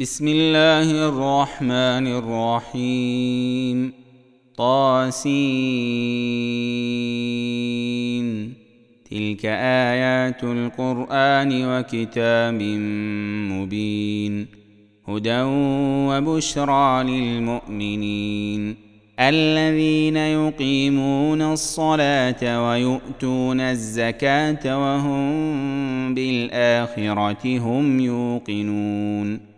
بسم الله الرحمن الرحيم. طاسين. تلك آيات القرآن وكتاب مبين. هدى وبشرى للمؤمنين. الذين يقيمون الصلاة ويؤتون الزكاة وهم بالآخرة هم يوقنون.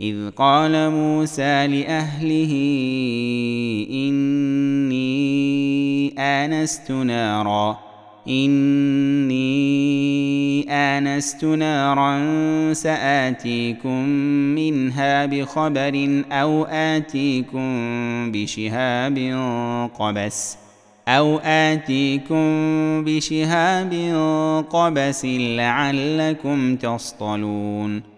إذ قال موسى لأهله إني آنست نارا إني آنست نارا سآتيكم منها بخبر أو آتيكم بشهاب قبس أو آتيكم بشهاب قبس لعلكم تصطلون.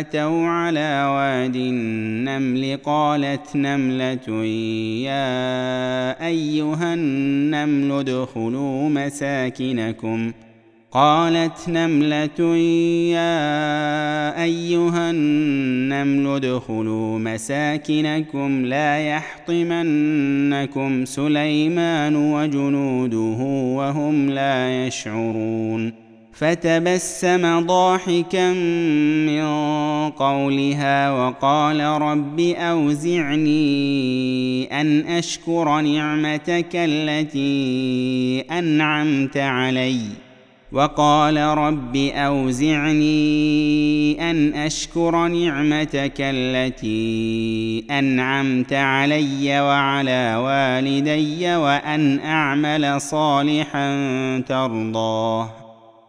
أتوا على واد النمل قالت نملة يا أيها النمل ادخلوا مساكنكم. قالت نملة يا أيها النمل ادخلوا مساكنكم لا يحطمنكم سليمان وجنوده وهم لا يشعرون. فتبسم ضاحكا من قولها وقال رب أوزعني أن أشكر نعمتك التي أنعمت عليّ. وقال رب أوزعني أن أشكر نعمتك التي أنعمت علي وعلى والدي وأن أعمل صالحا ترضاه.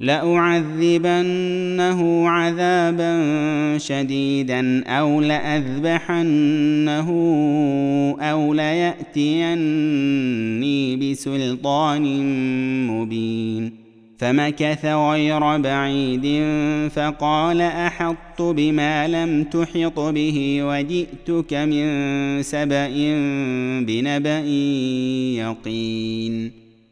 لأعذبنه عذابا شديدا أو لأذبحنه أو ليأتيني بسلطان مبين فمكث غير بعيد فقال احطت بما لم تحط به وجئتك من سبأ بنبأ يقين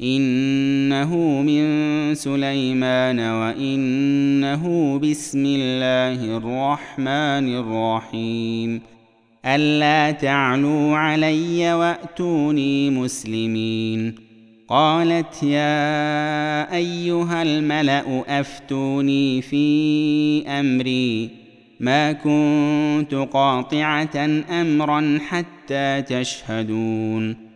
إنه من سليمان وإنه بسم الله الرحمن الرحيم. ألا تعلوا علي وأتوني مسلمين. قالت يا أيها الملأ أفتوني في أمري. ما كنت قاطعة أمرا حتى تشهدون.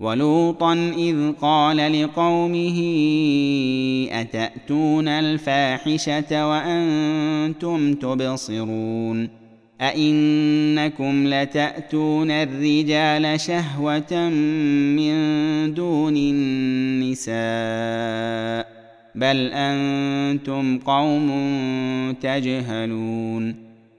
ولوطا إذ قال لقومه أتأتون الفاحشة وأنتم تبصرون؟ أئنكم لتأتون الرجال شهوة من دون النساء؟ بل أنتم قوم تجهلون.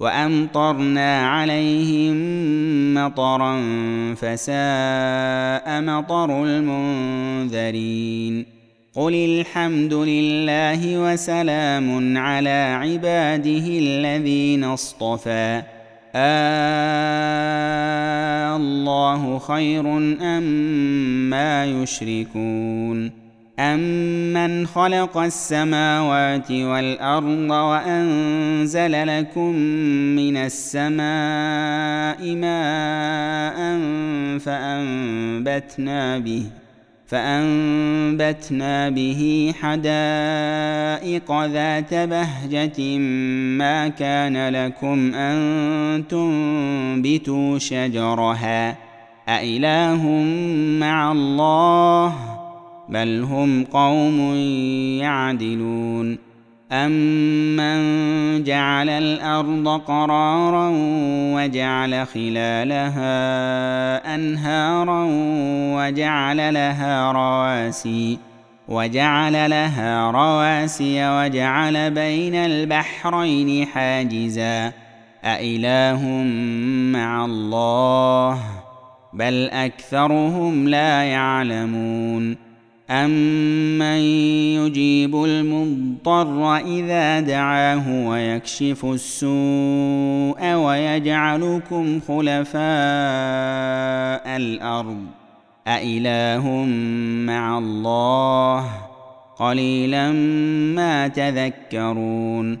وأمطرنا عليهم مطرا فساء مطر المنذرين. قل الحمد لله وسلام على عباده الذين اصطفى. آه الله خير أم ما يشركون. امن خلق السماوات والارض وانزل لكم من السماء ماء فانبتنا به فانبتنا به حدائق ذات بهجه ما كان لكم ان تنبتوا شجرها أإله مع الله بل هم قوم يعدلون امن جعل الأرض قرارا وجعل خلالها انهارا وجعل لها رواسي وجعل لها رواسي وجعل بين البحرين حاجزا أإله مع الله بل أكثرهم لا يعلمون أمن يجيب المضطر إذا دعاه ويكشف السوء ويجعلكم خلفاء الأرض أإله مع الله قليلا ما تذكرون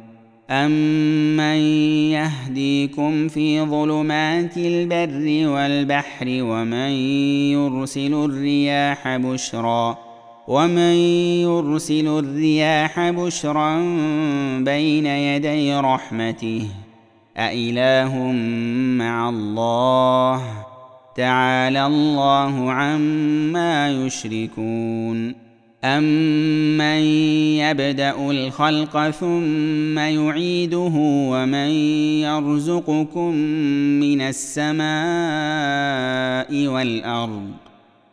أمن يهديكم في ظلمات البر والبحر ومن يرسل الرياح بشرا ومن يرسل الرياح بشرا بين يدي رحمته أإله مع الله تعالى الله عما يشركون امن يبدا الخلق ثم يعيده ومن يرزقكم من السماء والارض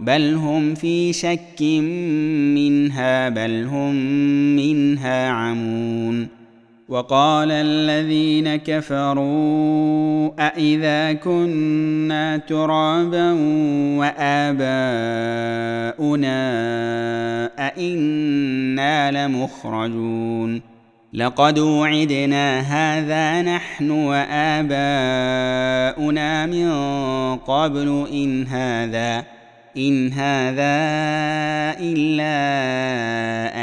بل هم في شك منها بل هم منها عمون وقال الذين كفروا أإذا كنا ترابا وآباؤنا أإنا لمخرجون لقد وعدنا هذا نحن وآباؤنا من قبل إن هذا إن هذا إلا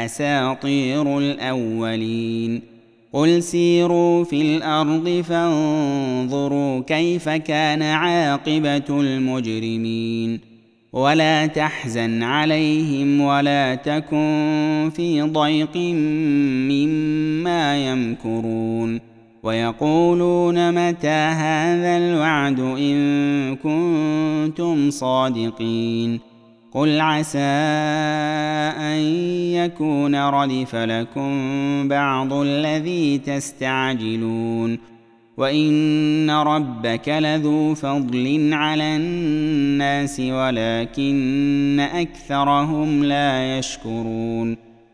أساطير الأولين قل سيروا في الأرض فانظروا كيف كان عاقبه المجرمين ولا تحزن عليهم ولا تكن في ضيق مما يمكرون ويقولون متى هذا الوعد إن كنتم صادقين قل عسى أن يكون ردف لكم بعض الذي تستعجلون وإن ربك لذو فضل على الناس ولكن أكثرهم لا يشكرون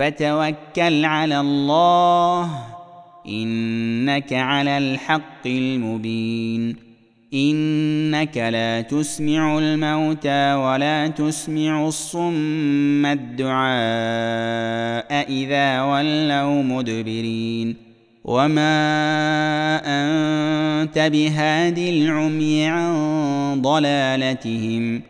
فتوكل على الله إنك على الحق المبين إنك لا تسمع الموتى ولا تسمع الصم الدعاء إذا ولوا مدبرين وما أنت بهاد العمي عن ضلالتهم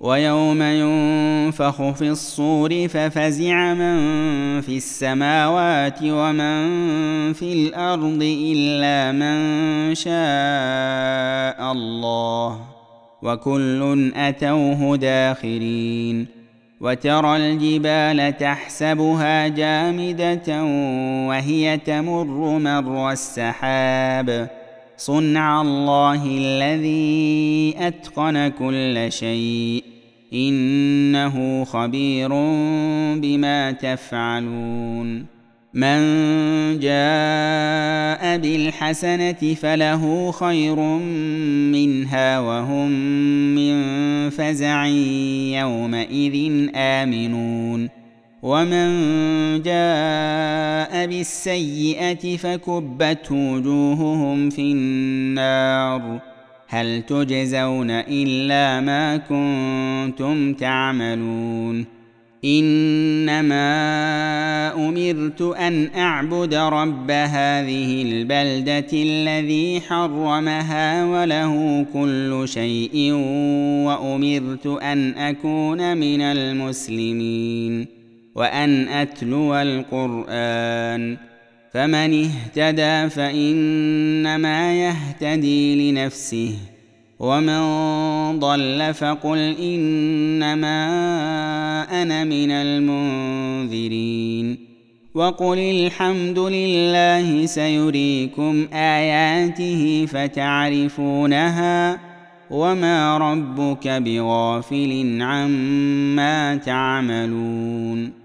ويوم ينفخ في الصور ففزع من في السماوات ومن في الأرض إلا من شاء الله وكل أتوه داخرين وترى الجبال تحسبها جامدة وهي تمر مر السحاب صنع الله الذي أتقن كل شيء إنه خبير بما تفعلون. من جاء بالحسنة فله خير منها وهم من فزع يومئذ آمنون. ومن جاء بالسيئة فكبت وجوههم في النار. هل تجزون إلا ما كنتم تعملون؟ إنما أمرت أن أعبد رب هذه البلدة الذي حرمها وله كل شيء وأمرت أن أكون من المسلمين وأن أتلو القرآن. فمن اهتدى فإنما يهتدي لنفسه ومن ضل فقل إنما أنا من المنذرين. وقل الحمد لله سيريكم آياته فتعرفونها وما ربك بغافل عما تعملون.